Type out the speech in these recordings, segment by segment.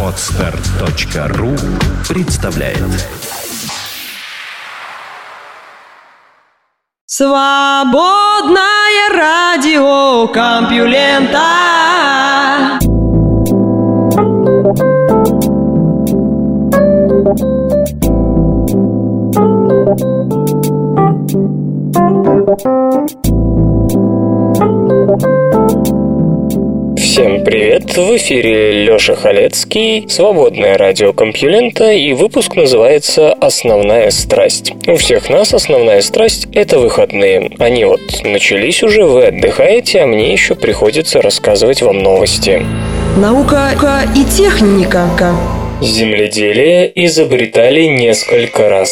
Отстар.ру представляет. Свободное радио Компьюлента Всем привет! В эфире Лёша Халецкий, свободное радио Компьюлента, и выпуск называется «Основная страсть». У всех нас основная страсть – это выходные. Они вот начались уже, вы отдыхаете, а мне еще приходится рассказывать вам новости. Наука и техника. Земледелие изобретали несколько раз.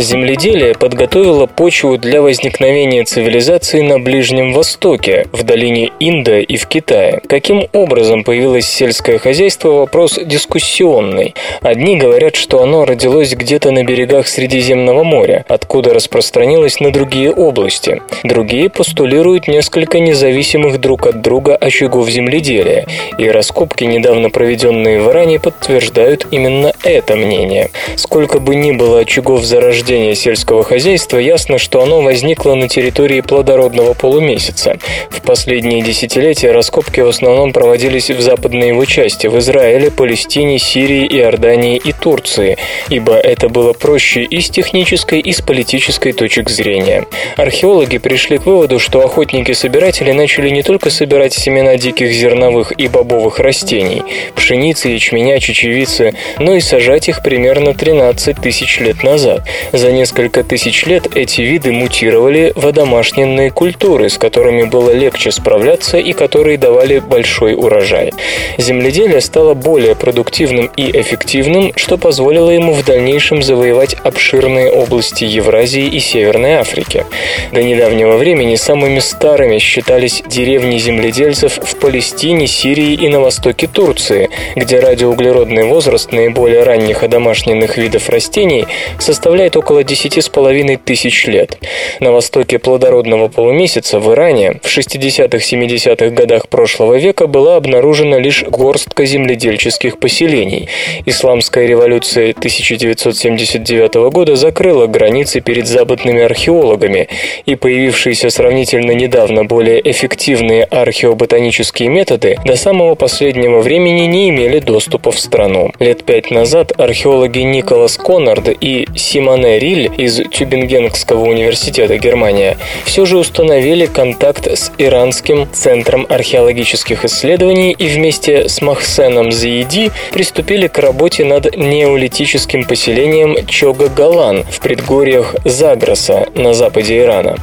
Земледелие подготовило почву для возникновения цивилизации на Ближнем Востоке, в долине Инда и в Китае. Каким образом появилось сельское хозяйство – вопрос дискуссионный. Одни говорят, что оно родилось где-то на берегах Средиземного моря, откуда распространилось на другие области. Другие постулируют несколько независимых друг от друга очагов земледелия, и раскопки, недавно проведенные в Иране, подтверждают именно это мнение. Сколько бы ни было очагов зарождения зарождения сельского хозяйства, ясно, что оно возникло на территории плодородного полумесяца. В последние десятилетия раскопки в основном проводились в западной его части, в Израиле, Палестине, Сирии, Иордании и Турции, ибо это было проще и с технической, и с политической точек зрения. Археологи пришли к выводу, что охотники-собиратели начали не только собирать семена диких зерновых и бобовых растений, пшеницы, ячменя, чечевицы, но и сажать их примерно 13 тысяч лет назад. За несколько тысяч лет эти виды мутировали в одомашненные культуры, с которыми было легче справляться и которые давали большой урожай. Земледелие стало более продуктивным и эффективным, что позволило ему в дальнейшем завоевать обширные области Евразии и Северной Африки. До недавнего времени самыми старыми считались деревни земледельцев в Палестине, Сирии и на востоке Турции, где радиоуглеродный возраст наиболее ранних одомашненных видов растений составляет около около 10,5 тысяч лет. На востоке плодородного полумесяца в Иране в 60-70-х годах прошлого века была обнаружена лишь горстка земледельческих поселений. Исламская революция 1979 года закрыла границы перед западными археологами, и появившиеся сравнительно недавно более эффективные археоботанические методы до самого последнего времени не имели доступа в страну. Лет пять назад археологи Николас Коннорд и Симоне Риль из Тюбингенского университета Германия все же установили контакт с Иранским центром археологических исследований и вместе с Махсеном Заиди приступили к работе над неолитическим поселением Чога-Галан в предгорьях Загроса на западе Ирана.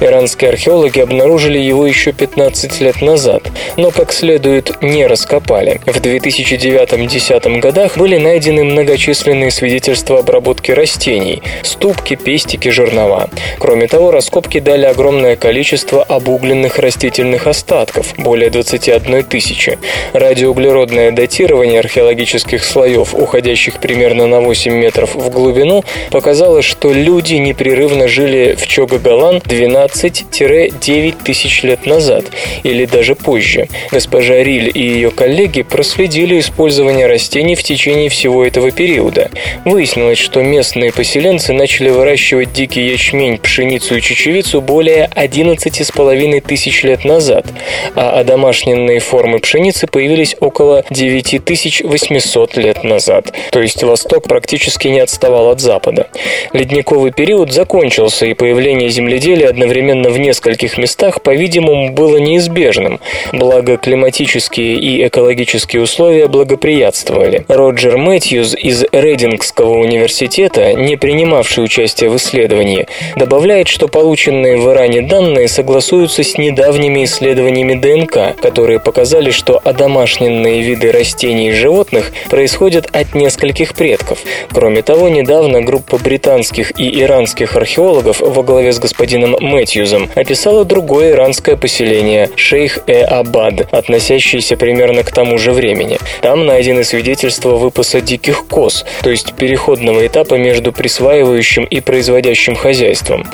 Иранские археологи обнаружили его еще 15 лет назад, но как следует не раскопали. В 2009-2010 годах были найдены многочисленные свидетельства обработки растений, ступки, пестики, жернова. Кроме того, раскопки дали огромное количество обугленных растительных остатков, более 21 тысячи. Радиоуглеродное датирование археологических слоев, уходящих примерно на 8 метров в глубину, показало, что люди непрерывно жили в Чогагалан 12-9 тысяч лет назад, или даже позже. Госпожа Риль и ее коллеги проследили использование растений в течение всего этого периода. Выяснилось, что местные поселенцы американцы начали выращивать дикий ячмень, пшеницу и чечевицу более 11,5 тысяч лет назад, а одомашненные формы пшеницы появились около 9800 лет назад. То есть Восток практически не отставал от Запада. Ледниковый период закончился, и появление земледелия одновременно в нескольких местах, по-видимому, было неизбежным. Благо, климатические и экологические условия благоприятствовали. Роджер Мэтьюз из Рейдингского университета, не принимал принимавший участие в исследовании, добавляет, что полученные в Иране данные согласуются с недавними исследованиями ДНК, которые показали, что одомашненные виды растений и животных происходят от нескольких предков. Кроме того, недавно группа британских и иранских археологов во главе с господином Мэтьюзом описала другое иранское поселение – Шейх-э-Абад, относящееся примерно к тому же времени. Там найдены свидетельства выпаса диких коз, то есть переходного этапа между присваиванием обустраивающим и производящим хозяйством.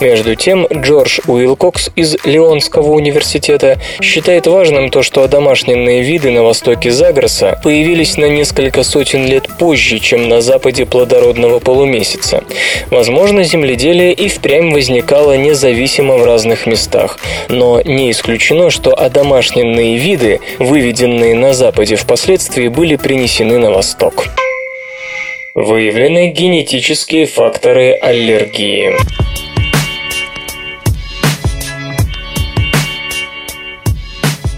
Между тем, Джордж Уилкокс из Леонского университета считает важным то, что одомашненные виды на востоке Загроса появились на несколько сотен лет позже, чем на западе плодородного полумесяца. Возможно, земледелие и впрямь возникало независимо в разных местах, но не исключено, что одомашненные виды, выведенные на западе, впоследствии были принесены на восток. Выявлены генетические факторы аллергии.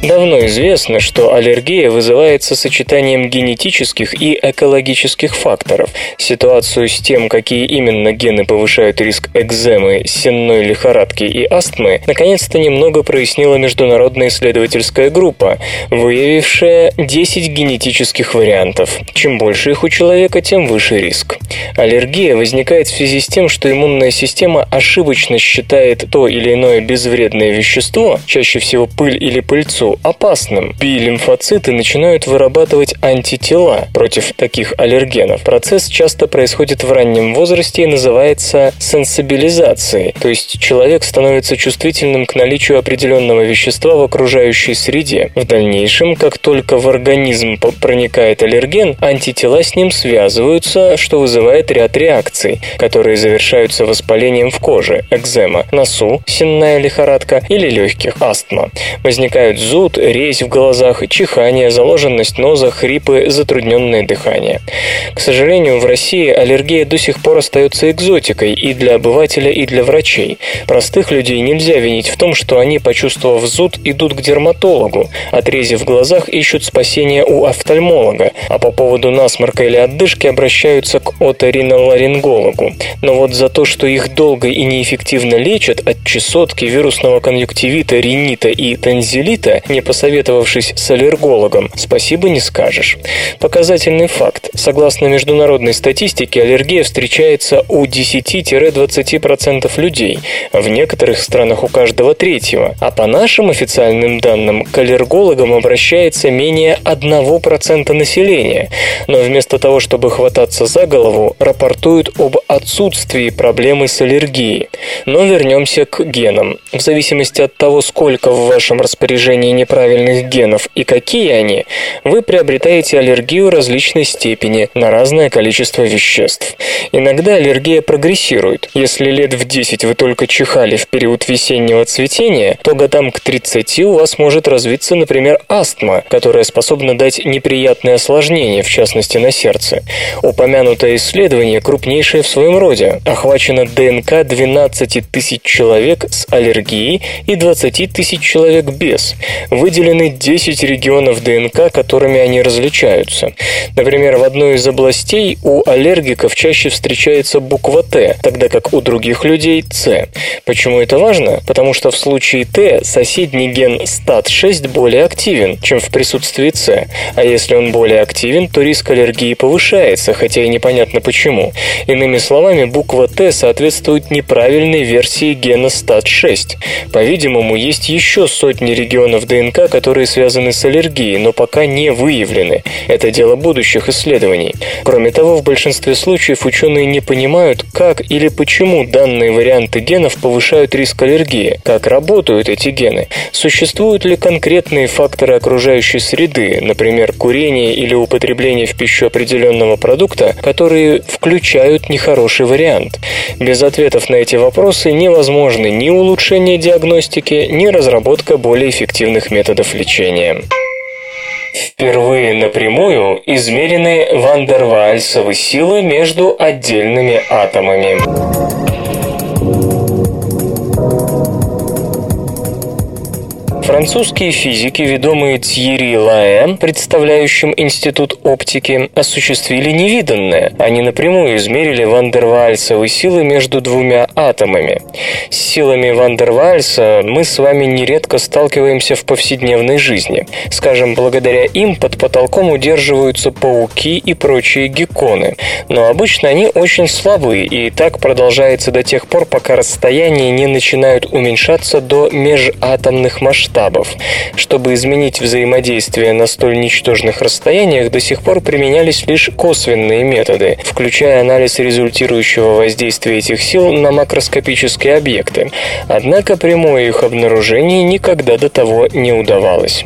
Давно известно, что аллергия вызывается сочетанием генетических и экологических факторов. Ситуацию с тем, какие именно гены повышают риск экземы, сенной лихорадки и астмы, наконец-то немного прояснила международная исследовательская группа, выявившая 10 генетических вариантов. Чем больше их у человека, тем выше риск. Аллергия возникает в связи с тем, что иммунная система ошибочно считает то или иное безвредное вещество, чаще всего пыль или пыльцу, опасным. Би-лимфоциты начинают вырабатывать антитела против таких аллергенов. Процесс часто происходит в раннем возрасте и называется сенсибилизацией, то есть человек становится чувствительным к наличию определенного вещества в окружающей среде. В дальнейшем, как только в организм проникает аллерген, антитела с ним связываются, что вызывает ряд реакций, которые завершаются воспалением в коже, экзема, носу, сенная лихорадка или легких, астма. Возникают зубы, зуд, резь в глазах, чихание, заложенность ноза, хрипы, затрудненное дыхание. К сожалению, в России аллергия до сих пор остается экзотикой и для обывателя, и для врачей. Простых людей нельзя винить в том, что они, почувствовав зуд, идут к дерматологу, отрезив в глазах, ищут спасения у офтальмолога, а по поводу насморка или отдышки обращаются к оториноларингологу. Но вот за то, что их долго и неэффективно лечат от чесотки, вирусного конъюнктивита, ринита и танзелита, не посоветовавшись с аллергологом, спасибо не скажешь. Показательный факт. Согласно международной статистике, аллергия встречается у 10-20% людей, в некоторых странах у каждого третьего, а по нашим официальным данным к аллергологам обращается менее 1% населения, но вместо того, чтобы хвататься за голову, рапортуют об отсутствии проблемы с аллергией. Но вернемся к генам. В зависимости от того, сколько в вашем распоряжении неправильных генов и какие они, вы приобретаете аллергию различной степени на разное количество веществ. Иногда аллергия прогрессирует. Если лет в 10 вы только чихали в период весеннего цветения, то годам к 30 у вас может развиться, например, астма, которая способна дать неприятные осложнения, в частности на сердце. Упомянутое исследование крупнейшее в своем роде. Охвачено ДНК 12 тысяч человек с аллергией и 20 тысяч человек без выделены 10 регионов ДНК, которыми они различаются. Например, в одной из областей у аллергиков чаще встречается буква Т, тогда как у других людей С. Почему это важно? Потому что в случае Т соседний ген STAT6 более активен, чем в присутствии С, а если он более активен, то риск аллергии повышается, хотя и непонятно почему. Иными словами, буква Т соответствует неправильной версии гена STAT6. По-видимому, есть еще сотни регионов ДНК, ДНК, которые связаны с аллергией, но пока не выявлены. Это дело будущих исследований. Кроме того, в большинстве случаев ученые не понимают, как или почему данные варианты генов повышают риск аллергии, как работают эти гены, существуют ли конкретные факторы окружающей среды, например, курение или употребление в пищу определенного продукта, которые включают нехороший вариант. Без ответов на эти вопросы невозможны ни улучшение диагностики, ни разработка более эффективных методов лечения. Впервые напрямую измерены вандервальсовы силы между отдельными атомами. Французские физики, ведомые Тьерри Лаэ, представляющим Институт оптики, осуществили невиданное. Они напрямую измерили вандервальсовые силы между двумя атомами. С силами вандервальса мы с вами нередко сталкиваемся в повседневной жизни. Скажем, благодаря им под потолком удерживаются пауки и прочие гекконы. Но обычно они очень слабы, и так продолжается до тех пор, пока расстояния не начинают уменьшаться до межатомных масштабов масштабов. Чтобы изменить взаимодействие на столь ничтожных расстояниях, до сих пор применялись лишь косвенные методы, включая анализ результирующего воздействия этих сил на макроскопические объекты. Однако прямое их обнаружение никогда до того не удавалось.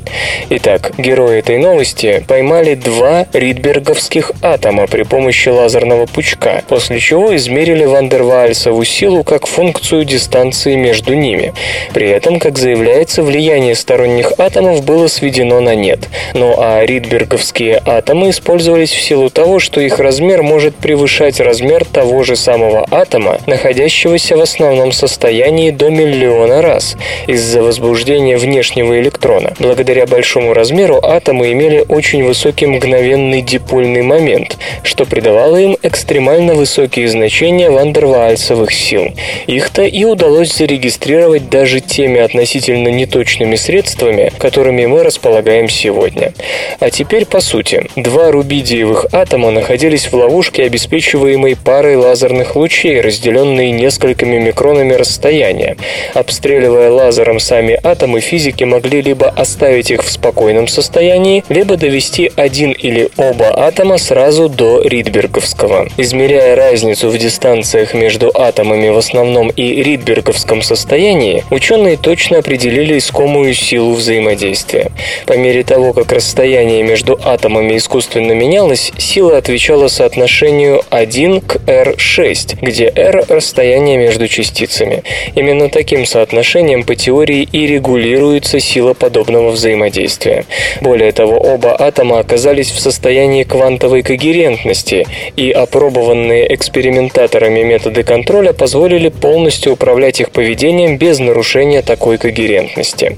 Итак, герои этой новости поймали два ридберговских атома при помощи лазерного пучка, после чего измерили Вандервальсову силу как функцию дистанции между ними. При этом, как заявляется, влияние сторонних атомов было сведено на нет. Ну а ридберговские атомы использовались в силу того, что их размер может превышать размер того же самого атома, находящегося в основном состоянии до миллиона раз из-за возбуждения внешнего электрона. Благодаря большому размеру атомы имели очень высокий мгновенный дипольный момент, что придавало им экстремально высокие значения вандерваальсовых сил. Их-то и удалось зарегистрировать даже теми относительно неточными средствами, которыми мы располагаем сегодня. А теперь по сути. Два рубидиевых атома находились в ловушке, обеспечиваемой парой лазерных лучей, разделенные несколькими микронами расстояния. Обстреливая лазером сами атомы, физики могли либо оставить их в спокойном состоянии, либо довести один или оба атома сразу до Ридберговского. Измеряя разницу в дистанциях между атомами в основном и Ридберговском состоянии, ученые точно определили искомую силу взаимодействия. По мере того, как расстояние между атомами искусственно менялось, сила отвечала соотношению 1 к R6, где R – расстояние между частицами. Именно таким соотношением по теории и регулируется сила подобного взаимодействия. Более того, оба атома оказались в состоянии квантовой когерентности, и опробованные экспериментаторами методы контроля позволили полностью управлять их поведением без нарушения такой когерентности.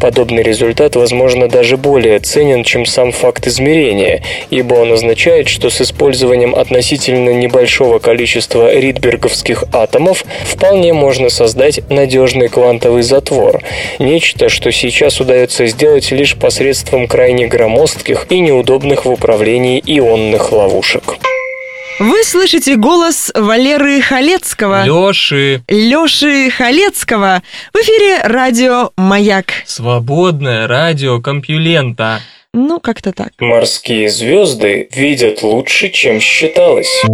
Подобный результат, возможно, даже более ценен, чем сам факт измерения, ибо он означает, что с использованием относительно небольшого количества ридберговских атомов вполне можно создать надежный квантовый затвор, нечто, что сейчас удается сделать лишь посредством крайне громоздких и неудобных в управлении ионных ловушек. Вы слышите голос Валеры Халецкого. Лёши. Лёши Халецкого. В эфире радио «Маяк». Свободное радио Компьюлента. Ну, как-то так. Морские звезды видят лучше, чем считалось.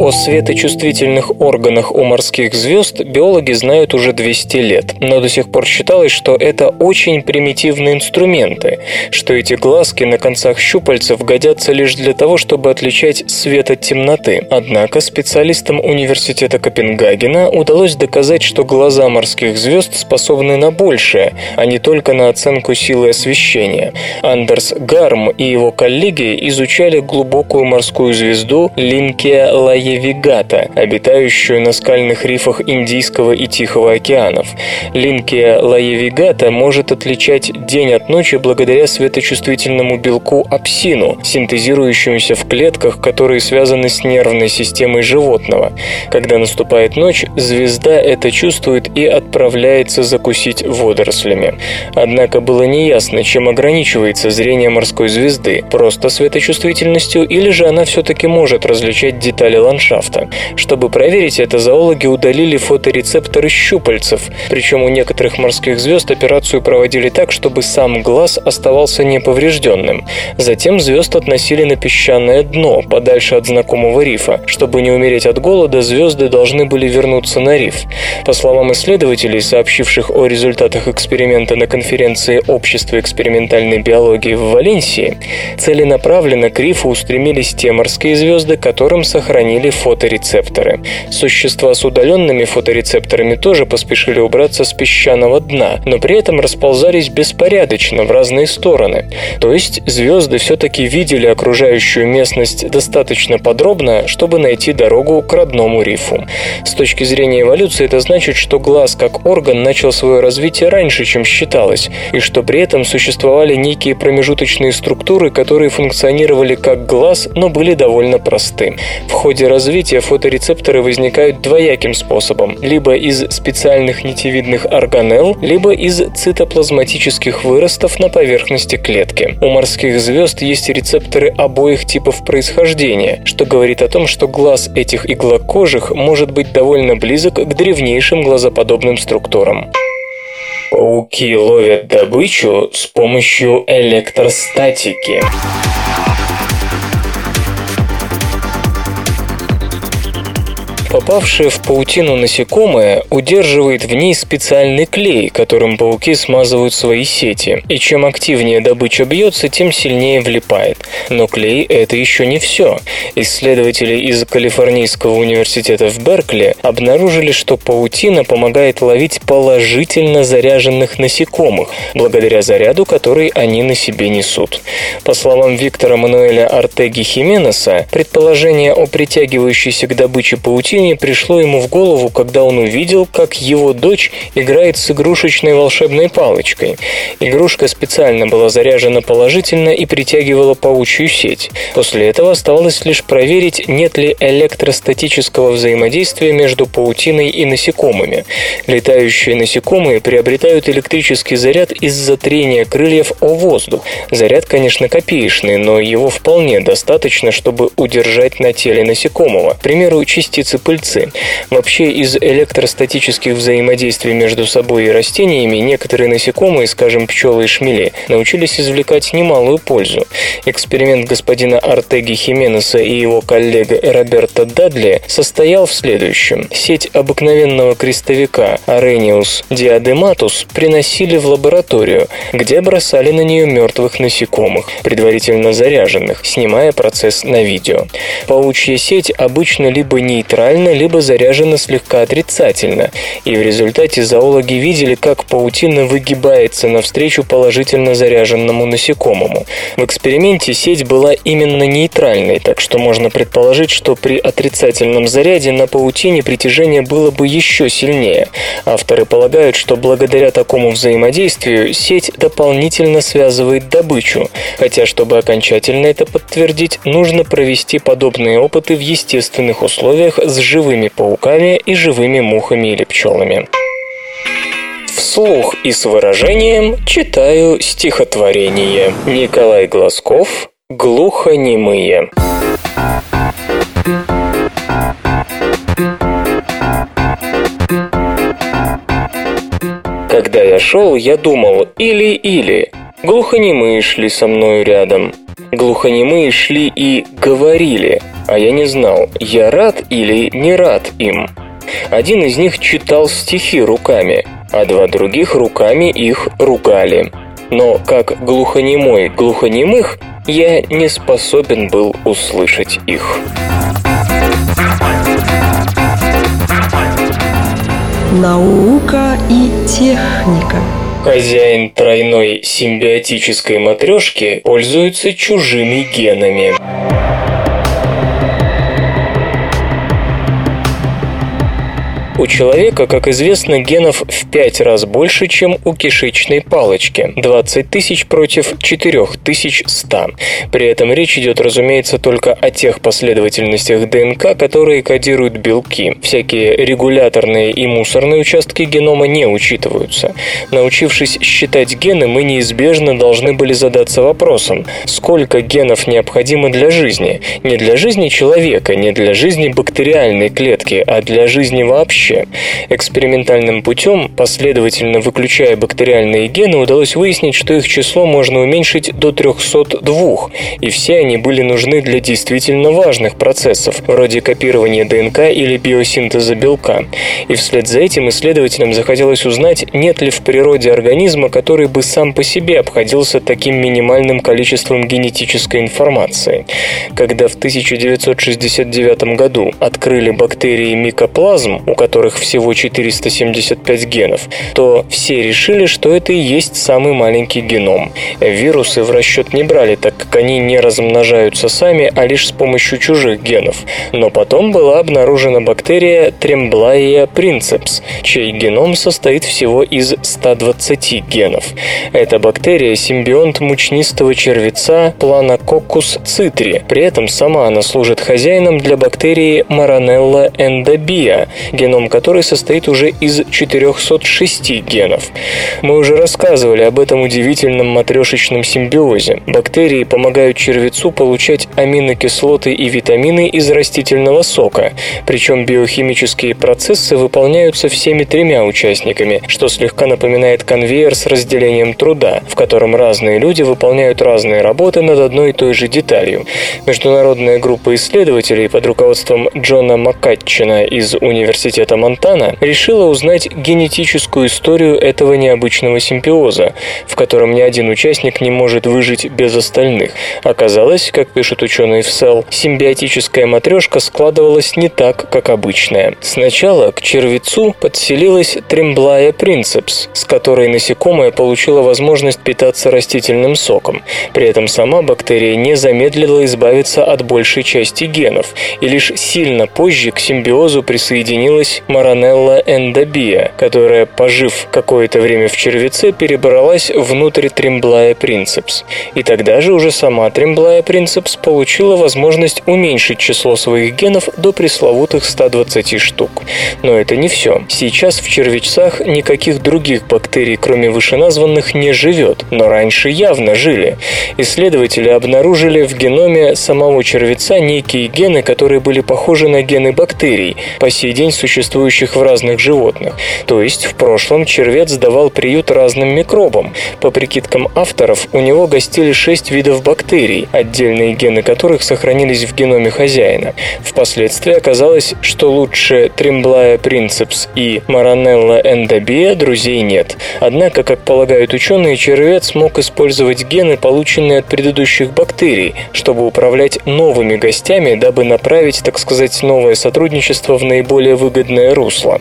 О светочувствительных органах у морских звезд биологи знают уже 200 лет, но до сих пор считалось, что это очень примитивные инструменты, что эти глазки на концах щупальцев годятся лишь для того, чтобы отличать свет от темноты. Однако специалистам университета Копенгагена удалось доказать, что глаза морских звезд способны на большее, а не только на оценку силы освещения. Андерс Гарм и его коллеги изучали глубокую морскую звезду Линкия Лае Вигата, обитающую на скальных рифах Индийского и Тихого океанов. Линкия лаевигата может отличать день от ночи благодаря светочувствительному белку апсину, синтезирующемуся в клетках, которые связаны с нервной системой животного. Когда наступает ночь, звезда это чувствует и отправляется закусить водорослями. Однако было неясно, чем ограничивается зрение морской звезды, просто светочувствительностью или же она все-таки может различать детали ландшафта. Чтобы проверить это, зоологи удалили фоторецепторы щупальцев, причем у некоторых морских звезд операцию проводили так, чтобы сам глаз оставался неповрежденным. Затем звезд относили на песчаное дно, подальше от знакомого рифа. Чтобы не умереть от голода, звезды должны были вернуться на риф. По словам исследователей, сообщивших о результатах эксперимента на конференции Общества экспериментальной биологии в Валенсии, целенаправленно к рифу устремились те морские звезды, которым сохранили фоторецепторы. Существа с удаленными фоторецепторами тоже поспешили убраться с песчаного дна, но при этом расползались беспорядочно в разные стороны. То есть звезды все-таки видели окружающую местность достаточно подробно, чтобы найти дорогу к родному рифу. С точки зрения эволюции это значит, что глаз как орган начал свое развитие раньше, чем считалось, и что при этом существовали некие промежуточные структуры, которые функционировали как глаз, но были довольно просты. В ходе развития фоторецепторы возникают двояким способом, либо из специальных нитевидных органелл, либо из цитоплазматических выростов на поверхности клетки. У морских звезд есть рецепторы обоих типов происхождения, что говорит о том, что глаз этих иглокожих может быть довольно близок к древнейшим глазоподобным структурам. Пауки ловят добычу с помощью электростатики. Попавшее в паутину насекомое удерживает в ней специальный клей, которым пауки смазывают свои сети. И чем активнее добыча бьется, тем сильнее влипает. Но клей – это еще не все. Исследователи из Калифорнийского университета в Беркли обнаружили, что паутина помогает ловить положительно заряженных насекомых, благодаря заряду, который они на себе несут. По словам Виктора Мануэля Артеги Хименеса, предположение о притягивающейся к добыче паутине Паутине пришло ему в голову, когда он увидел, как его дочь играет с игрушечной волшебной палочкой. Игрушка специально была заряжена положительно и притягивала паучью сеть. После этого оставалось лишь проверить, нет ли электростатического взаимодействия между паутиной и насекомыми. Летающие насекомые приобретают электрический заряд из-за трения крыльев о воздух. Заряд, конечно, копеечный, но его вполне достаточно, чтобы удержать на теле насекомого. К примеру, частицы пыльцы. Вообще из электростатических взаимодействий между собой и растениями некоторые насекомые, скажем, пчелы и шмели, научились извлекать немалую пользу. Эксперимент господина Артеги Хименеса и его коллега Роберта Дадли состоял в следующем. Сеть обыкновенного крестовика Arrhenius diadematus приносили в лабораторию, где бросали на нее мертвых насекомых, предварительно заряженных, снимая процесс на видео. Паучья сеть обычно либо нейтральна, положительно, либо заряжена слегка отрицательно, и в результате зоологи видели, как паутина выгибается навстречу положительно заряженному насекомому. В эксперименте сеть была именно нейтральной, так что можно предположить, что при отрицательном заряде на паутине притяжение было бы еще сильнее. Авторы полагают, что благодаря такому взаимодействию сеть дополнительно связывает добычу, хотя чтобы окончательно это подтвердить, нужно провести подобные опыты в естественных условиях с живыми пауками и живыми мухами или пчелами. Вслух и с выражением читаю стихотворение. Николай Глазков «Глухонемые». Когда я шел, я думал или-или. Глухонемые шли со мною рядом. Глухонемые шли и говорили, а я не знал, я рад или не рад им. Один из них читал стихи руками, а два других руками их ругали. Но как глухонемой глухонемых, я не способен был услышать их. Наука и техника. Хозяин тройной симбиотической матрешки пользуется чужими генами. У человека, как известно, генов в 5 раз больше, чем у кишечной палочки – 20 тысяч против 4100. При этом речь идет, разумеется, только о тех последовательностях ДНК, которые кодируют белки. Всякие регуляторные и мусорные участки генома не учитываются. Научившись считать гены, мы неизбежно должны были задаться вопросом, сколько генов необходимо для жизни? Не для жизни человека, не для жизни бактериальной клетки, а для жизни вообще вообще. Экспериментальным путем, последовательно выключая бактериальные гены, удалось выяснить, что их число можно уменьшить до 302, и все они были нужны для действительно важных процессов, вроде копирования ДНК или биосинтеза белка. И вслед за этим исследователям захотелось узнать, нет ли в природе организма, который бы сам по себе обходился таким минимальным количеством генетической информации. Когда в 1969 году открыли бактерии микоплазм, у которых которых всего 475 генов, то все решили, что это и есть самый маленький геном. Вирусы в расчет не брали, так как они не размножаются сами, а лишь с помощью чужих генов. Но потом была обнаружена бактерия Tremblaia princeps, чей геном состоит всего из 120 генов. Эта бактерия – симбионт мучнистого червеца Planococcus citri. При этом сама она служит хозяином для бактерии Maranella endobia, геном которой состоит уже из 406 генов. Мы уже рассказывали об этом удивительном матрешечном симбиозе. Бактерии помогают червецу получать аминокислоты и витамины из растительного сока, причем биохимические процессы выполняются всеми тремя участниками, что слегка напоминает конвейер с разделением труда, в котором разные люди выполняют разные работы над одной и той же деталью. Международная группа исследователей под руководством Джона Маккатчина из Университета Монтана решила узнать генетическую историю этого необычного симбиоза, в котором ни один участник не может выжить без остальных. Оказалось, как пишут ученые в Cell, симбиотическая матрешка складывалась не так, как обычная. Сначала к червецу подселилась Тремблая принцепс, с которой насекомое получило возможность питаться растительным соком. При этом сама бактерия не замедлила избавиться от большей части генов, и лишь сильно позже к симбиозу присоединилась Маранелла эндобия, которая, пожив какое-то время в червеце, перебралась внутрь Тремблая принцепс. И тогда же уже сама Тремблая принцепс получила возможность уменьшить число своих генов до пресловутых 120 штук. Но это не все. Сейчас в червячцах никаких других бактерий, кроме вышеназванных, не живет, но раньше явно жили. Исследователи обнаружили в геноме самого червеца некие гены, которые были похожи на гены бактерий, по сей день существующих в разных животных. То есть в прошлом червец давал приют разным микробам. По прикидкам авторов, у него гостили шесть видов бактерий, отдельные гены которых сохранились в геноме хозяина. Впоследствии оказалось, что лучше Тремблая принцепс и Маранелла эндобия друзей нет. Однако, как полагают ученые, червец мог использовать гены, полученные от предыдущих бактерий, чтобы управлять новыми гостями, дабы направить, так сказать, новое сотрудничество в наиболее выгодное русло.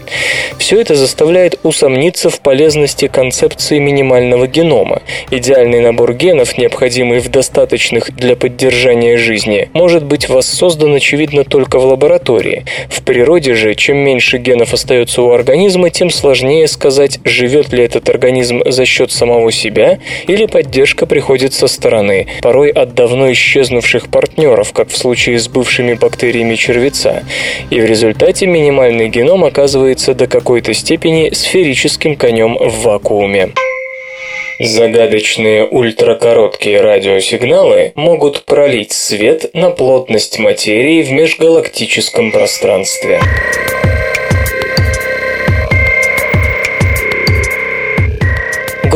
Все это заставляет усомниться в полезности концепции минимального генома. Идеальный набор генов, необходимый в достаточных для поддержания жизни, может быть воссоздан, очевидно, только в лаборатории. В природе же, чем меньше генов остается у организма, тем сложнее сказать, живет ли этот организм за счет самого себя или поддержка приходит со стороны, порой от давно исчезнувших партнеров, как в случае с бывшими бактериями червеца. И в результате минимальный геном оказывается до какой-то степени сферическим конем в вакууме. Загадочные ультракороткие радиосигналы могут пролить свет на плотность материи в межгалактическом пространстве.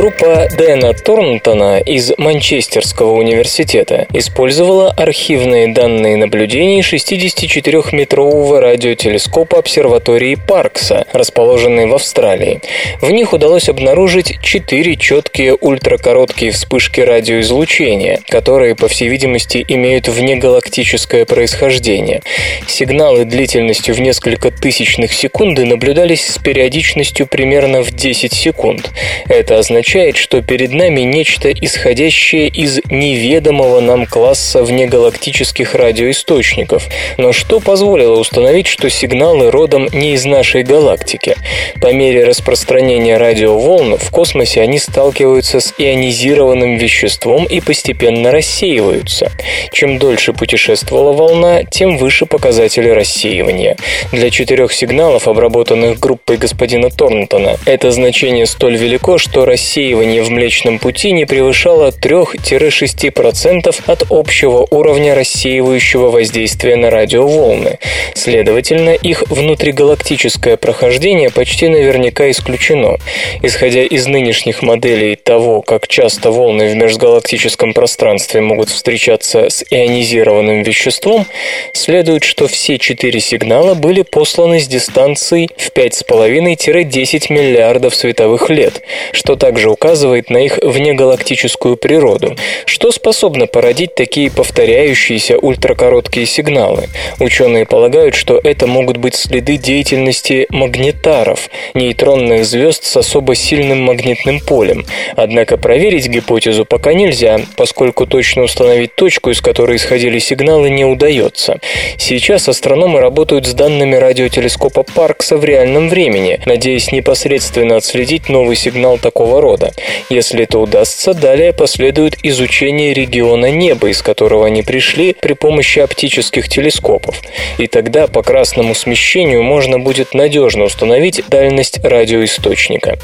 Группа Дэна Торнтона из Манчестерского университета использовала архивные данные наблюдений 64-метрового радиотелескопа обсерватории Паркса, расположенной в Австралии. В них удалось обнаружить четыре четкие ультракороткие вспышки радиоизлучения, которые, по всей видимости, имеют внегалактическое происхождение. Сигналы длительностью в несколько тысячных секунды наблюдались с периодичностью примерно в 10 секунд. Это означает, означает, что перед нами нечто исходящее из неведомого нам класса внегалактических радиоисточников. Но что позволило установить, что сигналы родом не из нашей галактики? По мере распространения радиоволн в космосе они сталкиваются с ионизированным веществом и постепенно рассеиваются. Чем дольше путешествовала волна, тем выше показатели рассеивания. Для четырех сигналов, обработанных группой господина Торнтона, это значение столь велико, что рассеивание рассеивание в Млечном Пути не превышало 3-6% от общего уровня рассеивающего воздействия на радиоволны. Следовательно, их внутригалактическое прохождение почти наверняка исключено. Исходя из нынешних моделей того, как часто волны в межгалактическом пространстве могут встречаться с ионизированным веществом, следует, что все четыре сигнала были посланы с дистанцией в 5,5-10 миллиардов световых лет, что также указывает на их внегалактическую природу. Что способно породить такие повторяющиеся ультракороткие сигналы? Ученые полагают, что это могут быть следы деятельности магнитаров, нейтронных звезд с особо сильным магнитным полем. Однако проверить гипотезу пока нельзя, поскольку точно установить точку, из которой исходили сигналы, не удается. Сейчас астрономы работают с данными радиотелескопа Паркса в реальном времени, надеясь непосредственно отследить новый сигнал такого рода. Если это удастся, далее последует изучение региона неба, из которого они пришли при помощи оптических телескопов. И тогда по красному смещению можно будет надежно установить дальность радиоисточника.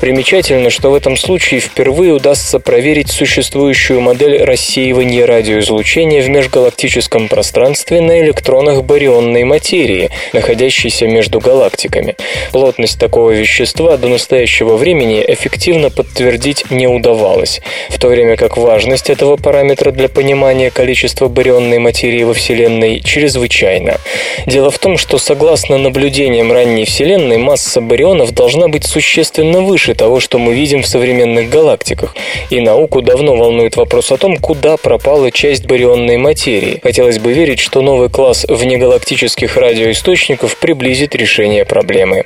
Примечательно, что в этом случае впервые удастся проверить существующую модель рассеивания радиоизлучения в межгалактическом пространстве на электронах барионной материи, находящейся между галактиками. Плотность такого вещества до настоящего времени эффективно подтвердить не удавалось, в то время как важность этого параметра для понимания количества барионной материи во Вселенной чрезвычайна. Дело в том, что согласно наблюдениям ранней Вселенной, масса барионов должна быть существенно выше того, что мы видим в современных галактиках, и науку давно волнует вопрос о том, куда пропала часть барионной материи. Хотелось бы верить, что новый класс внегалактических радиоисточников приблизит решение проблемы.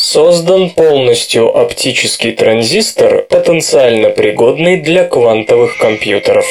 Создан полностью оптический транзистор, потенциально пригодный для квантовых компьютеров.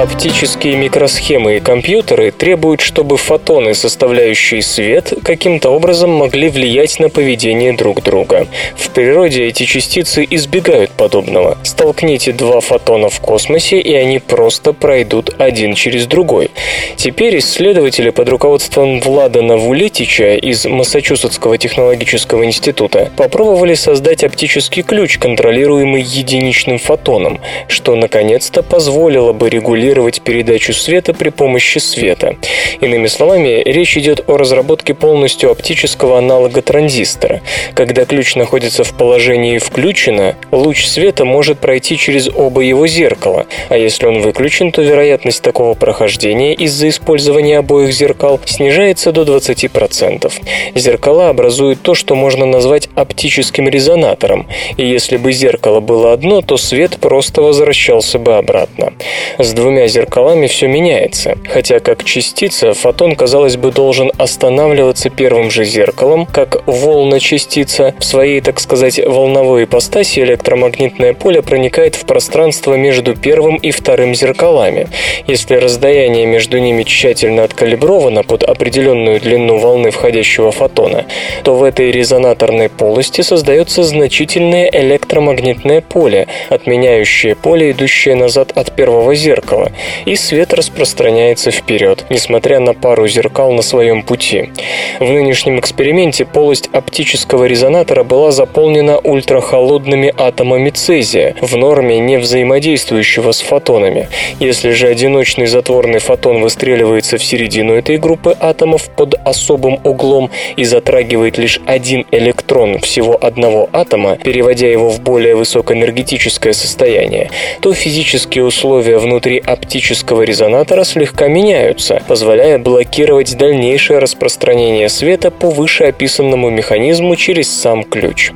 Оптические микросхемы и компьютеры требуют, чтобы фотоны, составляющие свет, каким-то образом могли влиять на поведение друг друга. В природе эти частицы избегают подобного. Столкните два фотона в космосе, и они просто пройдут один через другой. Теперь исследователи под руководством Влада Навулетича из Массачусетского технологического института попробовали создать оптический ключ, контролируемый единичным фотоном, что наконец-то позволило бы регулировать контролировать передачу света при помощи света. Иными словами, речь идет о разработке полностью оптического аналога транзистора. Когда ключ находится в положении «включено», луч света может пройти через оба его зеркала, а если он выключен, то вероятность такого прохождения из-за использования обоих зеркал снижается до 20%. Зеркала образуют то, что можно назвать оптическим резонатором, и если бы зеркало было одно, то свет просто возвращался бы обратно. С двумя двумя зеркалами все меняется. Хотя как частица фотон, казалось бы, должен останавливаться первым же зеркалом, как волна-частица. В своей, так сказать, волновой ипостаси электромагнитное поле проникает в пространство между первым и вторым зеркалами. Если расстояние между ними тщательно откалибровано под определенную длину волны входящего фотона, то в этой резонаторной полости создается значительное электромагнитное поле, отменяющее поле, идущее назад от первого зеркала и свет распространяется вперед, несмотря на пару зеркал на своем пути. В нынешнем эксперименте полость оптического резонатора была заполнена ультрахолодными атомами цезия, в норме не взаимодействующего с фотонами. Если же одиночный затворный фотон выстреливается в середину этой группы атомов под особым углом и затрагивает лишь один электрон всего одного атома, переводя его в более высокоэнергетическое состояние, то физические условия внутри оптического резонатора слегка меняются, позволяя блокировать дальнейшее распространение света по вышеописанному механизму через сам ключ.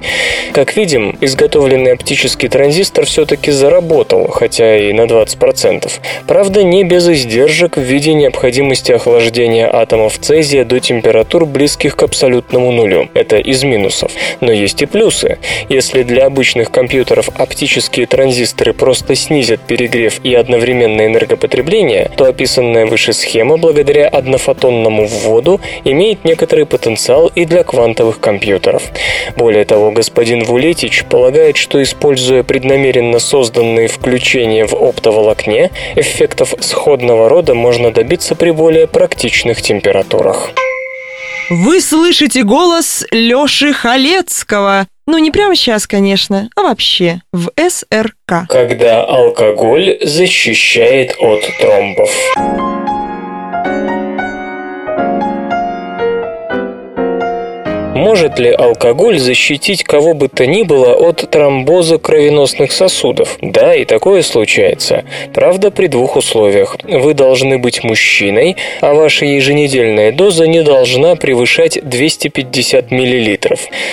Как видим, изготовленный оптический транзистор все-таки заработал, хотя и на 20%. Правда, не без издержек в виде необходимости охлаждения атомов цезия до температур, близких к абсолютному нулю. Это из минусов. Но есть и плюсы. Если для обычных компьютеров оптические транзисторы просто снизят перегрев и одновременно энергопотребления, то описанная выше схема благодаря однофотонному вводу имеет некоторый потенциал и для квантовых компьютеров. Более того, господин Вулетич полагает, что используя преднамеренно созданные включения в оптоволокне, эффектов сходного рода можно добиться при более практичных температурах. Вы слышите голос Лёши Халецкого. Ну, не прямо сейчас, конечно, а вообще в СРК. Когда алкоголь защищает от тромбов. Может ли алкоголь защитить кого бы то ни было от тромбоза кровеносных сосудов? Да, и такое случается. Правда, при двух условиях. Вы должны быть мужчиной, а ваша еженедельная доза не должна превышать 250 мл.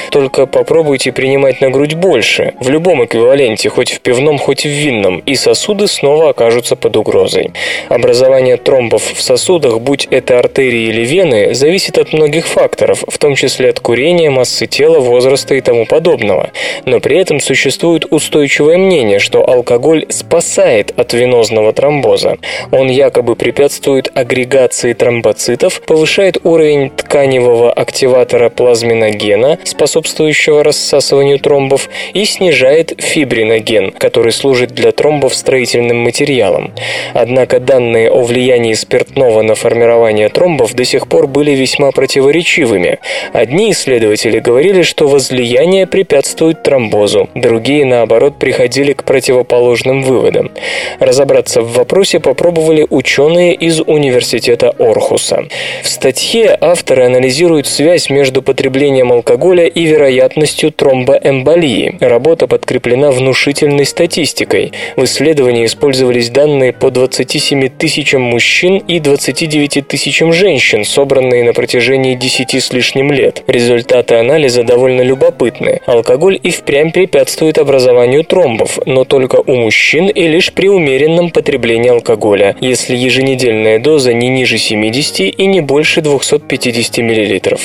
Только попробуйте принимать на грудь больше, в любом эквиваленте, хоть в пивном, хоть в винном, и сосуды снова окажутся под угрозой. Образование тромбов в сосудах, будь это артерии или вены, зависит от многих факторов, в том числе от курения, массы тела, возраста и тому подобного. Но при этом существует устойчивое мнение, что алкоголь спасает от венозного тромбоза. Он якобы препятствует агрегации тромбоцитов, повышает уровень тканевого активатора плазминогена, способствующего рассасыванию тромбов, и снижает фибриноген, который служит для тромбов строительным материалом. Однако данные о влиянии спиртного на формирование тромбов до сих пор были весьма противоречивыми. Одни исследователи говорили, что возлияние препятствует тромбозу, другие, наоборот, приходили к противоположным выводам. Разобраться в вопросе попробовали ученые из университета Орхуса. В статье авторы анализируют связь между потреблением алкоголя и вероятностью тромбоэмболии. Работа подкреплена внушительной статистикой. В исследовании использовались данные по 27 тысячам мужчин и 29 тысячам женщин, собранные на протяжении 10 с лишним лет. Результаты анализа довольно любопытны. Алкоголь и впрямь препятствует образованию тромбов, но только у мужчин и лишь при умеренном потреблении алкоголя, если еженедельная доза не ниже 70 и не больше 250 мл.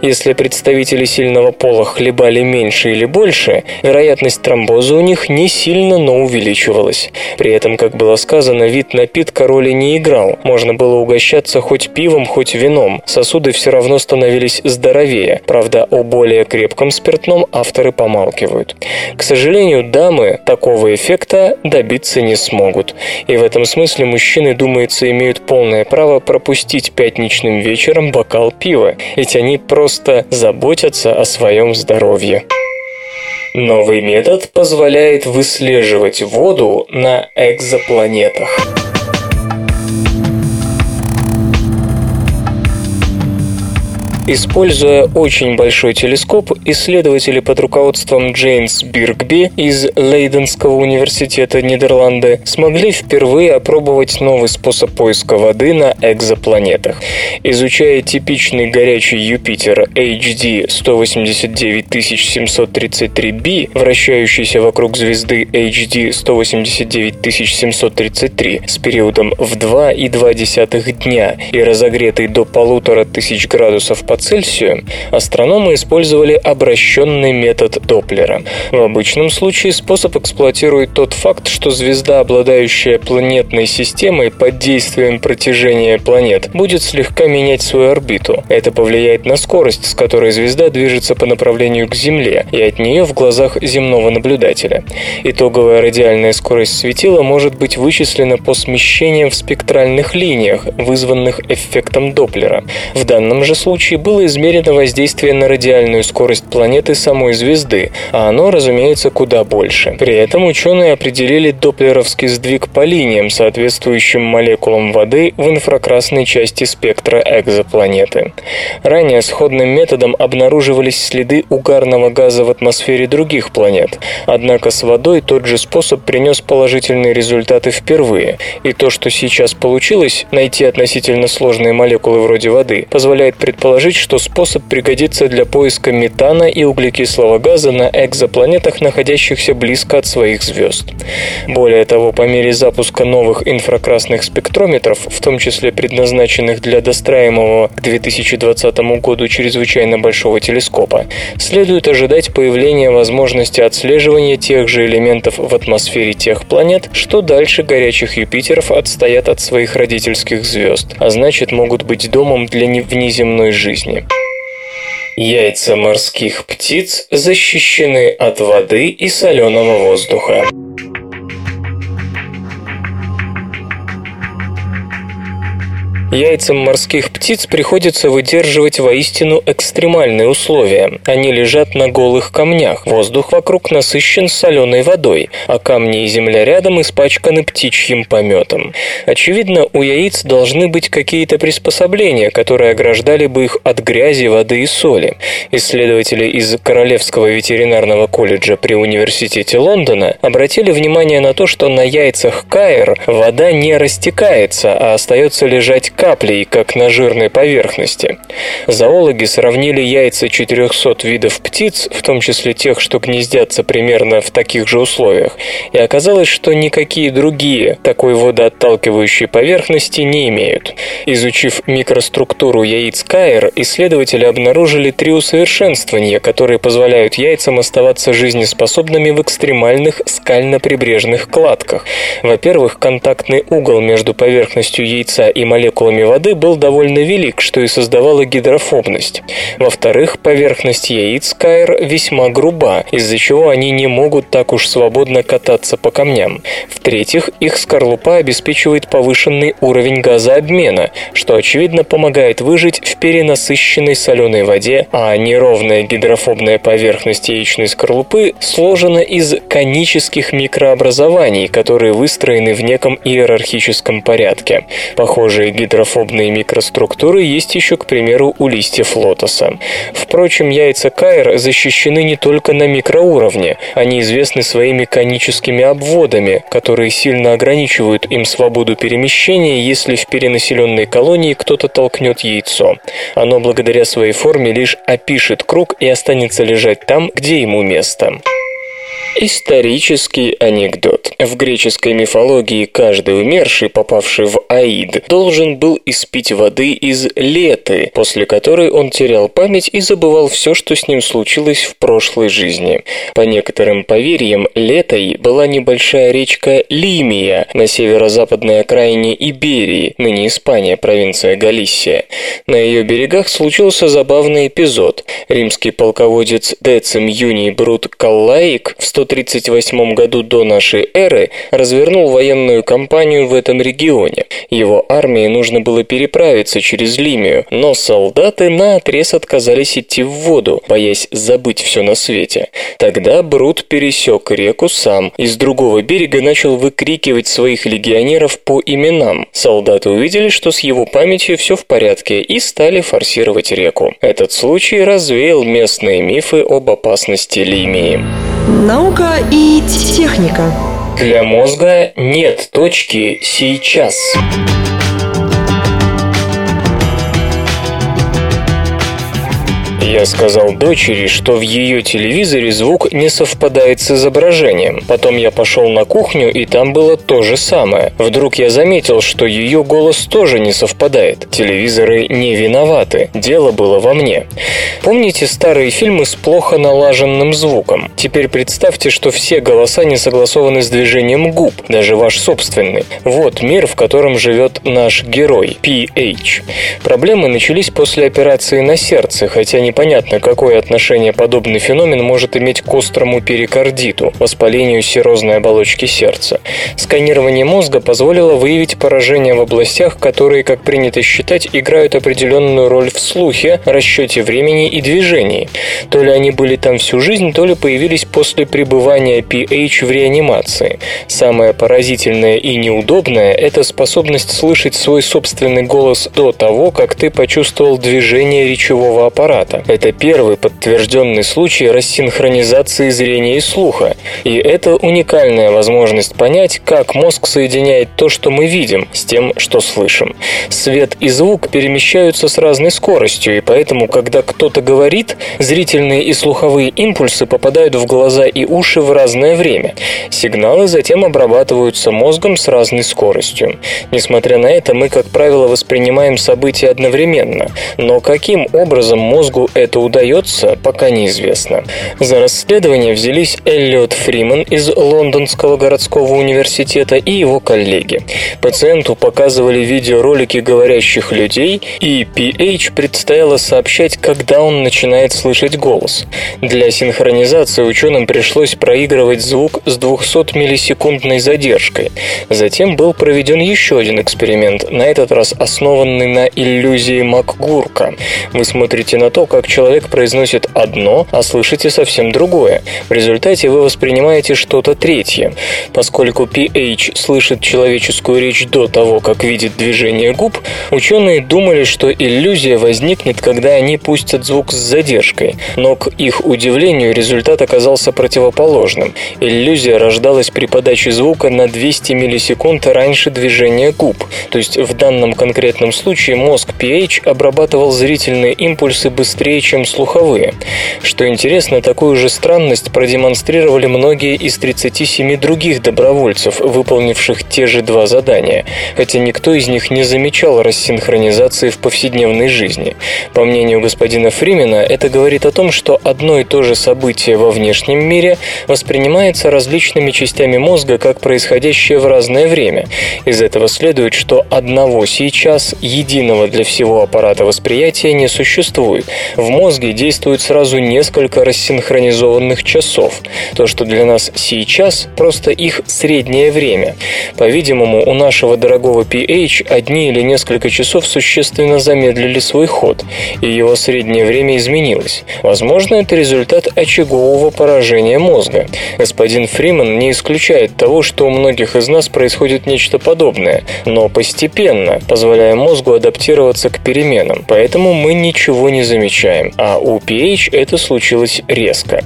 Если представители сильного пола хлебали меньше или больше, вероятность тромбоза у них не сильно, но увеличивалась. При этом, как было сказано, вид напитка роли не играл. Можно было угощаться хоть пивом, хоть вином. Сосуды все равно становились здоровее. Правда, о более крепком спиртном авторы помалкивают. К сожалению, дамы такого эффекта добиться не смогут. И в этом смысле мужчины, думается, имеют полное право пропустить пятничным вечером бокал пива, ведь они просто заботятся о своем здоровье. Новый метод позволяет выслеживать воду на экзопланетах. Используя очень большой телескоп, исследователи под руководством Джеймс Биркби из Лейденского университета Нидерланды смогли впервые опробовать новый способ поиска воды на экзопланетах. Изучая типичный горячий Юпитер HD 189733b, вращающийся вокруг звезды HD 189733 с периодом в 2,2 дня и разогретый до полутора тысяч градусов по Цельсию, астрономы использовали обращенный метод Доплера. В обычном случае способ эксплуатирует тот факт, что звезда, обладающая планетной системой под действием протяжения планет, будет слегка менять свою орбиту. Это повлияет на скорость, с которой звезда движется по направлению к Земле, и от нее в глазах земного наблюдателя. Итоговая радиальная скорость светила может быть вычислена по смещениям в спектральных линиях, вызванных эффектом Доплера. В данном же случае было измерено воздействие на радиальную скорость планеты самой звезды, а оно, разумеется, куда больше. При этом ученые определили доплеровский сдвиг по линиям, соответствующим молекулам воды в инфракрасной части спектра экзопланеты. Ранее сходным методом обнаруживались следы угарного газа в атмосфере других планет, однако с водой тот же способ принес положительные результаты впервые, и то, что сейчас получилось, найти относительно сложные молекулы вроде воды, позволяет предположить, что способ пригодится для поиска метана и углекислого газа на экзопланетах, находящихся близко от своих звезд. Более того, по мере запуска новых инфракрасных спектрометров, в том числе предназначенных для достраиваемого к 2020 году чрезвычайно большого телескопа, следует ожидать появления возможности отслеживания тех же элементов в атмосфере тех планет, что дальше горячих Юпитеров отстоят от своих родительских звезд, а значит могут быть домом для внеземной жизни. Яйца морских птиц защищены от воды и соленого воздуха. Яйцам морских птиц приходится выдерживать воистину экстремальные условия. Они лежат на голых камнях, воздух вокруг насыщен соленой водой, а камни и земля рядом испачканы птичьим пометом. Очевидно, у яиц должны быть какие-то приспособления, которые ограждали бы их от грязи, воды и соли. Исследователи из Королевского ветеринарного колледжа при Университете Лондона обратили внимание на то, что на яйцах каэр вода не растекается, а остается лежать каплей, как на жирной поверхности. Зоологи сравнили яйца 400 видов птиц, в том числе тех, что гнездятся примерно в таких же условиях, и оказалось, что никакие другие такой водоотталкивающей поверхности не имеют. Изучив микроструктуру яиц каэр, исследователи обнаружили три усовершенствования, которые позволяют яйцам оставаться жизнеспособными в экстремальных скально-прибрежных кладках. Во-первых, контактный угол между поверхностью яйца и молекулами воды был довольно велик, что и создавало гидрофобность. Во-вторых, поверхность яиц каэр весьма груба, из-за чего они не могут так уж свободно кататься по камням. В-третьих, их скорлупа обеспечивает повышенный уровень газообмена, что очевидно помогает выжить в перенасыщенной соленой воде, а неровная гидрофобная поверхность яичной скорлупы сложена из конических микрообразований, которые выстроены в неком иерархическом порядке. Похожие гидрофобные микроструктуры есть еще, к примеру, у листьев лотоса. Впрочем, яйца каэр защищены не только на микроуровне, они известны своими коническими обводами, которые сильно ограничивают им свободу перемещения, если в перенаселенной колонии кто-то толкнет яйцо. Оно благодаря своей форме лишь опишет круг и останется лежать там, где ему место. Исторический анекдот. В греческой мифологии каждый умерший, попавший в Аид, должен был испить воды из Леты, после которой он терял память и забывал все, что с ним случилось в прошлой жизни. По некоторым поверьям, Летой была небольшая речка Лимия на северо-западной окраине Иберии, ныне Испания, провинция Галисия. На ее берегах случился забавный эпизод. Римский полководец Децим Юний Брут Каллаик в 100 138 году до нашей эры развернул военную кампанию в этом регионе. Его армии нужно было переправиться через Лимию, но солдаты на отрез отказались идти в воду, боясь забыть все на свете. Тогда Брут пересек реку сам и с другого берега начал выкрикивать своих легионеров по именам. Солдаты увидели, что с его памятью все в порядке и стали форсировать реку. Этот случай развеял местные мифы об опасности Лимии. Наука и техника. Для мозга нет точки сейчас. Я сказал дочери, что в ее телевизоре звук не совпадает с изображением. Потом я пошел на кухню, и там было то же самое. Вдруг я заметил, что ее голос тоже не совпадает. Телевизоры не виноваты. Дело было во мне. Помните старые фильмы с плохо налаженным звуком? Теперь представьте, что все голоса не согласованы с движением губ, даже ваш собственный. Вот мир, в котором живет наш герой, PH. Проблемы начались после операции на сердце, хотя не непонятно, какое отношение подобный феномен может иметь к острому перикардиту, воспалению серозной оболочки сердца. Сканирование мозга позволило выявить поражения в областях, которые, как принято считать, играют определенную роль в слухе, расчете времени и движении. То ли они были там всю жизнь, то ли появились после пребывания PH в реанимации. Самое поразительное и неудобное – это способность слышать свой собственный голос до того, как ты почувствовал движение речевого аппарата. Это первый подтвержденный случай рассинхронизации зрения и слуха. И это уникальная возможность понять, как мозг соединяет то, что мы видим, с тем, что слышим. Свет и звук перемещаются с разной скоростью, и поэтому, когда кто-то говорит, зрительные и слуховые импульсы попадают в глаза и уши в разное время. Сигналы затем обрабатываются мозгом с разной скоростью. Несмотря на это, мы, как правило, воспринимаем события одновременно. Но каким образом мозгу это удается, пока неизвестно. За расследование взялись Эллиот Фриман из Лондонского городского университета и его коллеги. Пациенту показывали видеоролики говорящих людей, и PH предстояло сообщать, когда он начинает слышать голос. Для синхронизации ученым пришлось проигрывать звук с 200 миллисекундной задержкой. Затем был проведен еще один эксперимент, на этот раз основанный на иллюзии МакГурка. Вы смотрите на то, как человек произносит одно, а слышите совсем другое. В результате вы воспринимаете что-то третье. Поскольку PH слышит человеческую речь до того, как видит движение губ, ученые думали, что иллюзия возникнет, когда они пустят звук с задержкой. Но к их удивлению результат оказался противоположным. Иллюзия рождалась при подаче звука на 200 миллисекунд раньше движения губ. То есть в данном конкретном случае мозг PH обрабатывал зрительные импульсы быстрее, чем слуховые. Что интересно, такую же странность продемонстрировали многие из 37 других добровольцев, выполнивших те же два задания, хотя никто из них не замечал рассинхронизации в повседневной жизни. По мнению господина Фримена, это говорит о том, что одно и то же событие во внешнем мире воспринимается различными частями мозга как происходящее в разное время. Из этого следует, что одного сейчас, единого для всего аппарата восприятия, не существует. В мозге действует сразу несколько рассинхронизованных часов. То, что для нас сейчас, просто их среднее время. По-видимому, у нашего дорогого PH одни или несколько часов существенно замедлили свой ход, и его среднее время изменилось. Возможно, это результат очагового поражения мозга. Господин Фриман не исключает того, что у многих из нас происходит нечто подобное, но постепенно, позволяя мозгу адаптироваться к переменам. Поэтому мы ничего не замечаем, а у PH это случилось резко.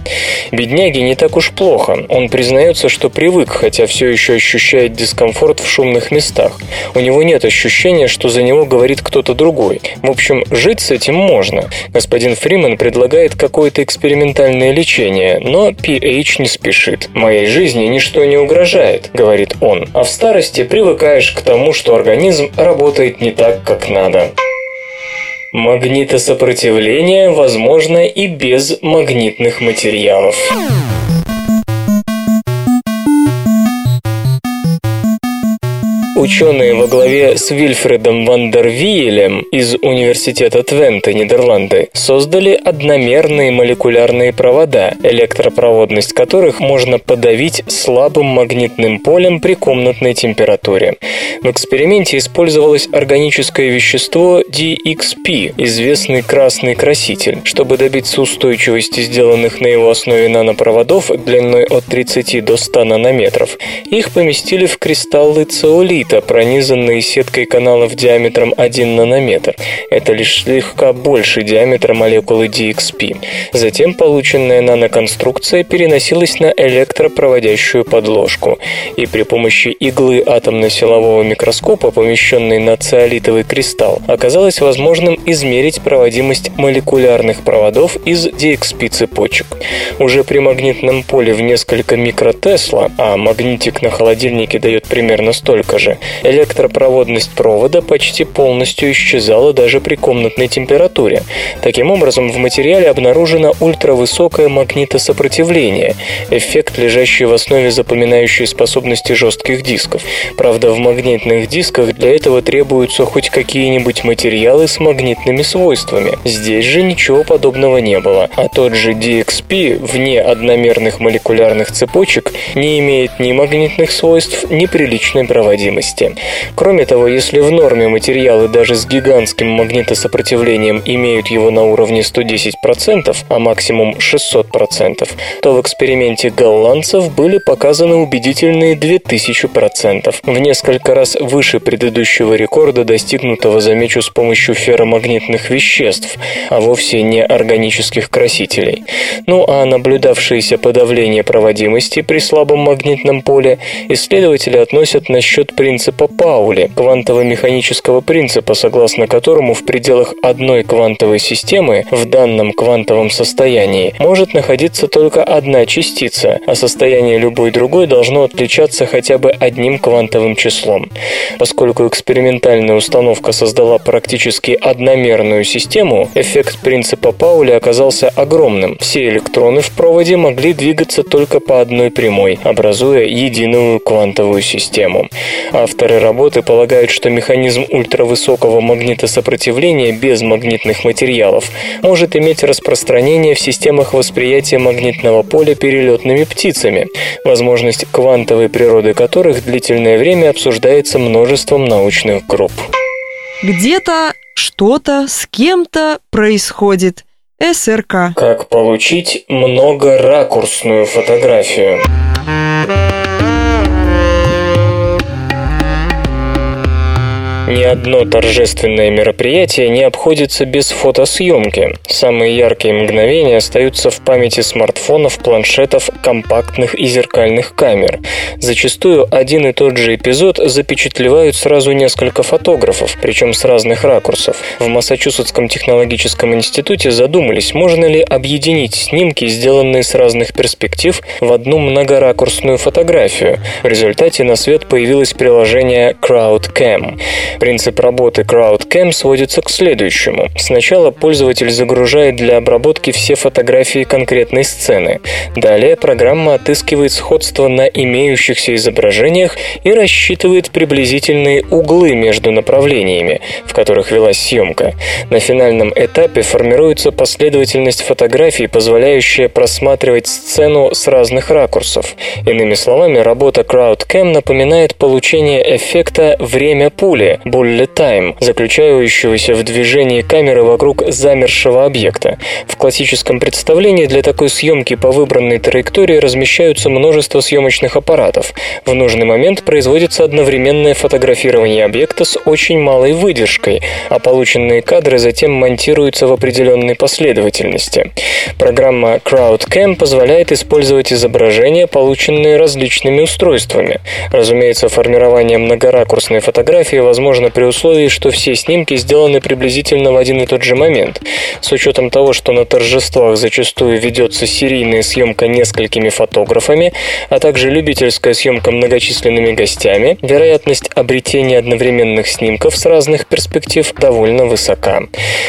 Бедняге не так уж плохо. Он признается, что привык, хотя все еще ощущает дискомфорт в шумных местах. У него нет ощущения, что за него говорит кто-то другой. В общем, жить с этим можно. Господин Фриман предлагает какое-то экспериментальное лечение, но PH не спешит. «Моей жизни ничто не угрожает», — говорит он. «А в старости привыкаешь к тому, что организм работает не так, как надо». Магнитосопротивление возможно и без магнитных материалов. Ученые во главе с Вильфредом Вандервиелем из Университета Твенте, Нидерланды, создали одномерные молекулярные провода, электропроводность которых можно подавить слабым магнитным полем при комнатной температуре. В эксперименте использовалось органическое вещество DXP, известный красный краситель. Чтобы добиться устойчивости сделанных на его основе нанопроводов длиной от 30 до 100 нанометров, их поместили в кристаллы цеолита, графита, пронизанные сеткой каналов диаметром 1 нанометр. Это лишь слегка больше диаметра молекулы DXP. Затем полученная наноконструкция переносилась на электропроводящую подложку, и при помощи иглы атомно-силового микроскопа, помещенной на циолитовый кристалл, оказалось возможным измерить проводимость молекулярных проводов из DXP цепочек. Уже при магнитном поле в несколько микротесла, а магнитик на холодильнике дает примерно столько же, электропроводность провода почти полностью исчезала даже при комнатной температуре. Таким образом, в материале обнаружено ультравысокое магнитосопротивление, эффект, лежащий в основе запоминающей способности жестких дисков. Правда, в магнитных дисках для этого требуются хоть какие-нибудь материалы с магнитными свойствами. Здесь же ничего подобного не было, а тот же DXP вне одномерных молекулярных цепочек не имеет ни магнитных свойств, ни приличной проводимости области. Кроме того, если в норме материалы даже с гигантским магнитосопротивлением имеют его на уровне 110%, а максимум 600%, то в эксперименте голландцев были показаны убедительные 2000%, в несколько раз выше предыдущего рекорда, достигнутого, замечу, с помощью ферромагнитных веществ, а вовсе не органических красителей. Ну а наблюдавшееся подавление проводимости при слабом магнитном поле исследователи относят на счет принципа принципа Паули, квантово-механического принципа, согласно которому в пределах одной квантовой системы в данном квантовом состоянии может находиться только одна частица, а состояние любой другой должно отличаться хотя бы одним квантовым числом. Поскольку экспериментальная установка создала практически одномерную систему, эффект принципа Паули оказался огромным. Все электроны в проводе могли двигаться только по одной прямой, образуя единую квантовую систему. Авторы работы полагают, что механизм ультравысокого магнитосопротивления без магнитных материалов может иметь распространение в системах восприятия магнитного поля перелетными птицами, возможность квантовой природы которых длительное время обсуждается множеством научных групп. Где-то что-то с кем-то происходит. СРК. Как получить многоракурсную фотографию? Ни одно торжественное мероприятие не обходится без фотосъемки. Самые яркие мгновения остаются в памяти смартфонов, планшетов, компактных и зеркальных камер. Зачастую один и тот же эпизод запечатлевают сразу несколько фотографов, причем с разных ракурсов. В Массачусетском технологическом институте задумались, можно ли объединить снимки, сделанные с разных перспектив, в одну многоракурсную фотографию. В результате на свет появилось приложение CrowdCam. Принцип работы CrowdCam сводится к следующему. Сначала пользователь загружает для обработки все фотографии конкретной сцены. Далее программа отыскивает сходство на имеющихся изображениях и рассчитывает приблизительные углы между направлениями, в которых велась съемка. На финальном этапе формируется последовательность фотографий, позволяющая просматривать сцену с разных ракурсов. Иными словами, работа CrowdCam напоминает получение эффекта «время пули», bullet time, заключающегося в движении камеры вокруг замершего объекта. В классическом представлении для такой съемки по выбранной траектории размещаются множество съемочных аппаратов. В нужный момент производится одновременное фотографирование объекта с очень малой выдержкой, а полученные кадры затем монтируются в определенной последовательности. Программа CrowdCam позволяет использовать изображения, полученные различными устройствами. Разумеется, формирование многоракурсной фотографии возможно возможно при условии, что все снимки сделаны приблизительно в один и тот же момент. С учетом того, что на торжествах зачастую ведется серийная съемка несколькими фотографами, а также любительская съемка многочисленными гостями, вероятность обретения одновременных снимков с разных перспектив довольно высока.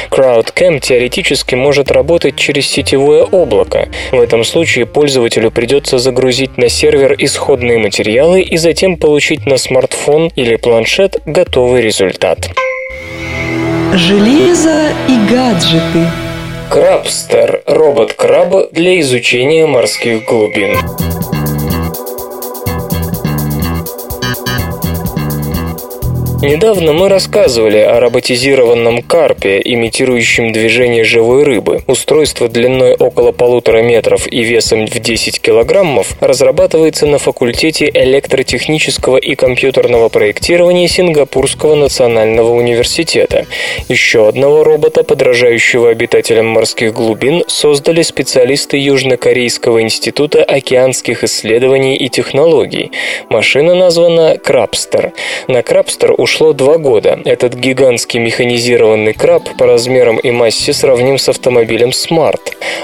CrowdCam теоретически может работать через сетевое облако. В этом случае пользователю придется загрузить на сервер исходные материалы и затем получить на смартфон или планшет готовый результат. Железо и гаджеты. Крабстер – робот-краб для изучения морских глубин. Недавно мы рассказывали о роботизированном карпе, имитирующем движение живой рыбы. Устройство длиной около полутора метров и весом в 10 килограммов разрабатывается на факультете электротехнического и компьютерного проектирования Сингапурского национального университета. Еще одного робота, подражающего обитателям морских глубин, создали специалисты Южнокорейского института океанских исследований и технологий. Машина названа Крабстер. На Крабстер уж прошло два года. Этот гигантский механизированный краб по размерам и массе сравним с автомобилем Smart.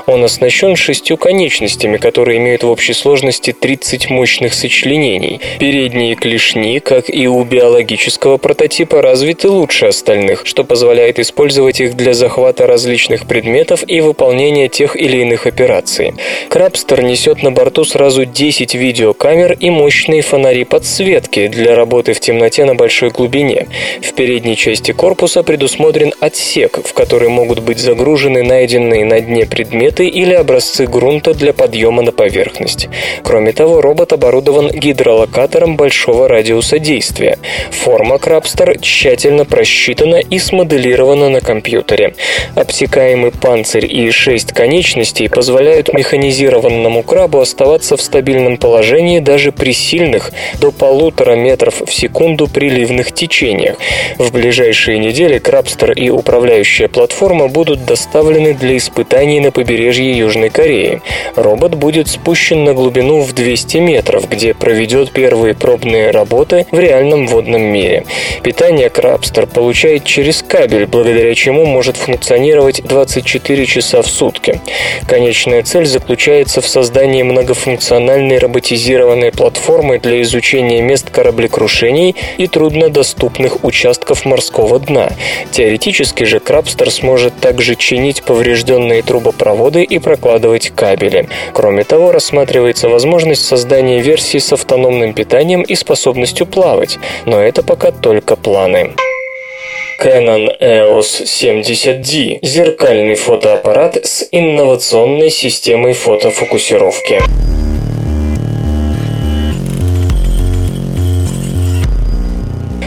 Он оснащен шестью конечностями, которые имеют в общей сложности 30 мощных сочленений. Передние клешни, как и у биологического прототипа, развиты лучше остальных, что позволяет использовать их для захвата различных предметов и выполнения тех или иных операций. Крабстер несет на борту сразу 10 видеокамер и мощные фонари подсветки для работы в темноте на большой глубине глубине. В передней части корпуса предусмотрен отсек, в который могут быть загружены найденные на дне предметы или образцы грунта для подъема на поверхность. Кроме того, робот оборудован гидролокатором большого радиуса действия. Форма Крабстер тщательно просчитана и смоделирована на компьютере. Обтекаемый панцирь и шесть конечностей позволяют механизированному крабу оставаться в стабильном положении даже при сильных до полутора метров в секунду приливных течениях. В ближайшие недели Крабстер и управляющая платформа будут доставлены для испытаний на побережье Южной Кореи. Робот будет спущен на глубину в 200 метров, где проведет первые пробные работы в реальном водном мире. Питание Крабстер получает через кабель, благодаря чему может функционировать 24 часа в сутки. Конечная цель заключается в создании многофункциональной роботизированной платформы для изучения мест кораблекрушений и труднодоступных участков морского дна. Теоретически же Крабстер сможет также чинить поврежденные трубопроводы и прокладывать кабели. Кроме того, рассматривается возможность создания версии с автономным питанием и способностью плавать, но это пока только планы. Canon EOS 70D – зеркальный фотоаппарат с инновационной системой фотофокусировки.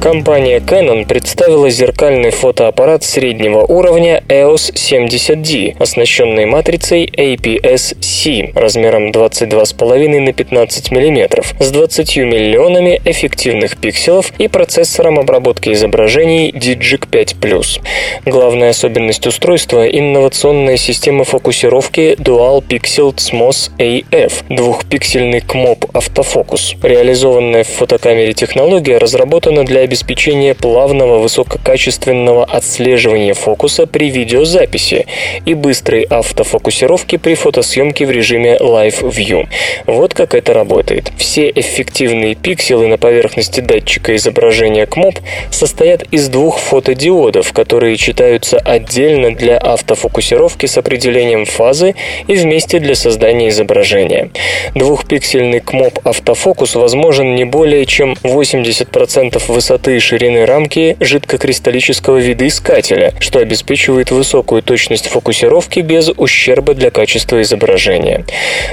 Компания Canon представила зеркальный фотоаппарат среднего уровня EOS 70D, оснащенный матрицей APS-C размером 22,5 на 15 мм, с 20 миллионами эффективных пикселов и процессором обработки изображений Digic 5+. Главная особенность устройства – инновационная система фокусировки Dual Pixel CMOS AF, двухпиксельный КМОП автофокус. Реализованная в фотокамере технология разработана для обеспечения плавного высококачественного отслеживания фокуса при видеозаписи и быстрой автофокусировки при фотосъемке в режиме Live View. Вот как это работает. Все эффективные пикселы на поверхности датчика изображения КМОП состоят из двух фотодиодов, которые читаются отдельно для автофокусировки с определением фазы и вместе для создания изображения. Двухпиксельный КМОП автофокус возможен не более чем 80% высоты высоты и ширины рамки жидкокристаллического видоискателя, что обеспечивает высокую точность фокусировки без ущерба для качества изображения.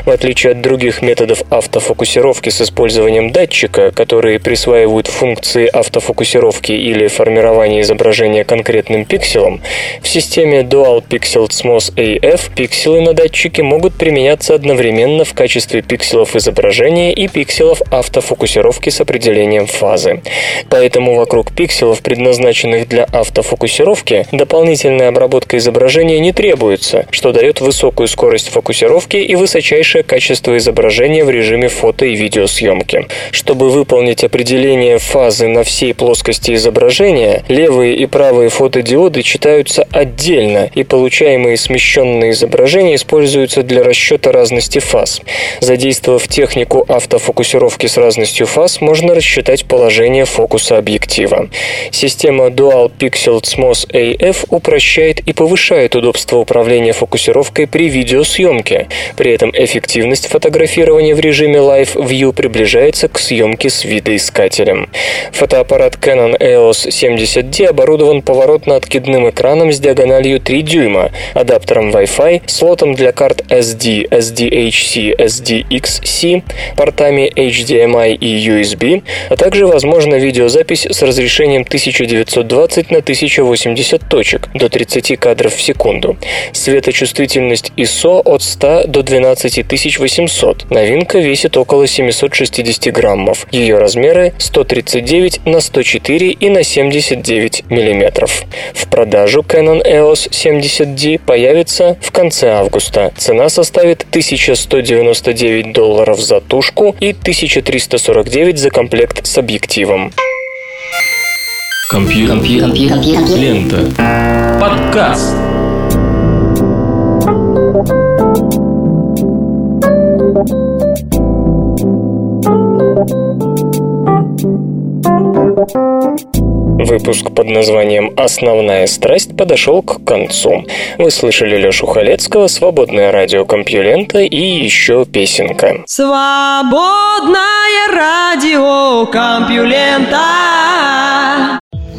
В отличие от других методов автофокусировки с использованием датчика, которые присваивают функции автофокусировки или формирования изображения конкретным пикселом, в системе Dual Pixel CMOS AF пикселы на датчике могут применяться одновременно в качестве пикселов изображения и пикселов автофокусировки с определением фазы. Поэтому поэтому вокруг пикселов, предназначенных для автофокусировки, дополнительная обработка изображения не требуется, что дает высокую скорость фокусировки и высочайшее качество изображения в режиме фото и видеосъемки. Чтобы выполнить определение фазы на всей плоскости изображения, левые и правые фотодиоды читаются отдельно, и получаемые смещенные изображения используются для расчета разности фаз. Задействовав технику автофокусировки с разностью фаз, можно рассчитать положение фокуса объекта объектива. Система Dual Pixel CMOS AF упрощает и повышает удобство управления фокусировкой при видеосъемке. При этом эффективность фотографирования в режиме Live View приближается к съемке с видоискателем. Фотоаппарат Canon EOS 70D оборудован поворотно-откидным экраном с диагональю 3 дюйма, адаптером Wi-Fi, слотом для карт SD, SDHC, SDXC, портами HDMI и USB, а также возможно видеозапись запись с разрешением 1920 на 1080 точек до 30 кадров в секунду. Светочувствительность ISO от 100 до 12800. Новинка весит около 760 граммов. Ее размеры 139 на 104 и на 79 миллиметров. В продажу Canon EOS 70D появится в конце августа. Цена составит 1199 долларов за тушку и 1349 за комплект с объективом. Компьютер. Компьютер. Компьютер. Лента. Подкаст. Выпуск под названием «Основная страсть» подошел к концу. Вы слышали Лешу Халецкого, «Свободное радио Компьюлента» и еще песенка. Свободное радио Компьюлента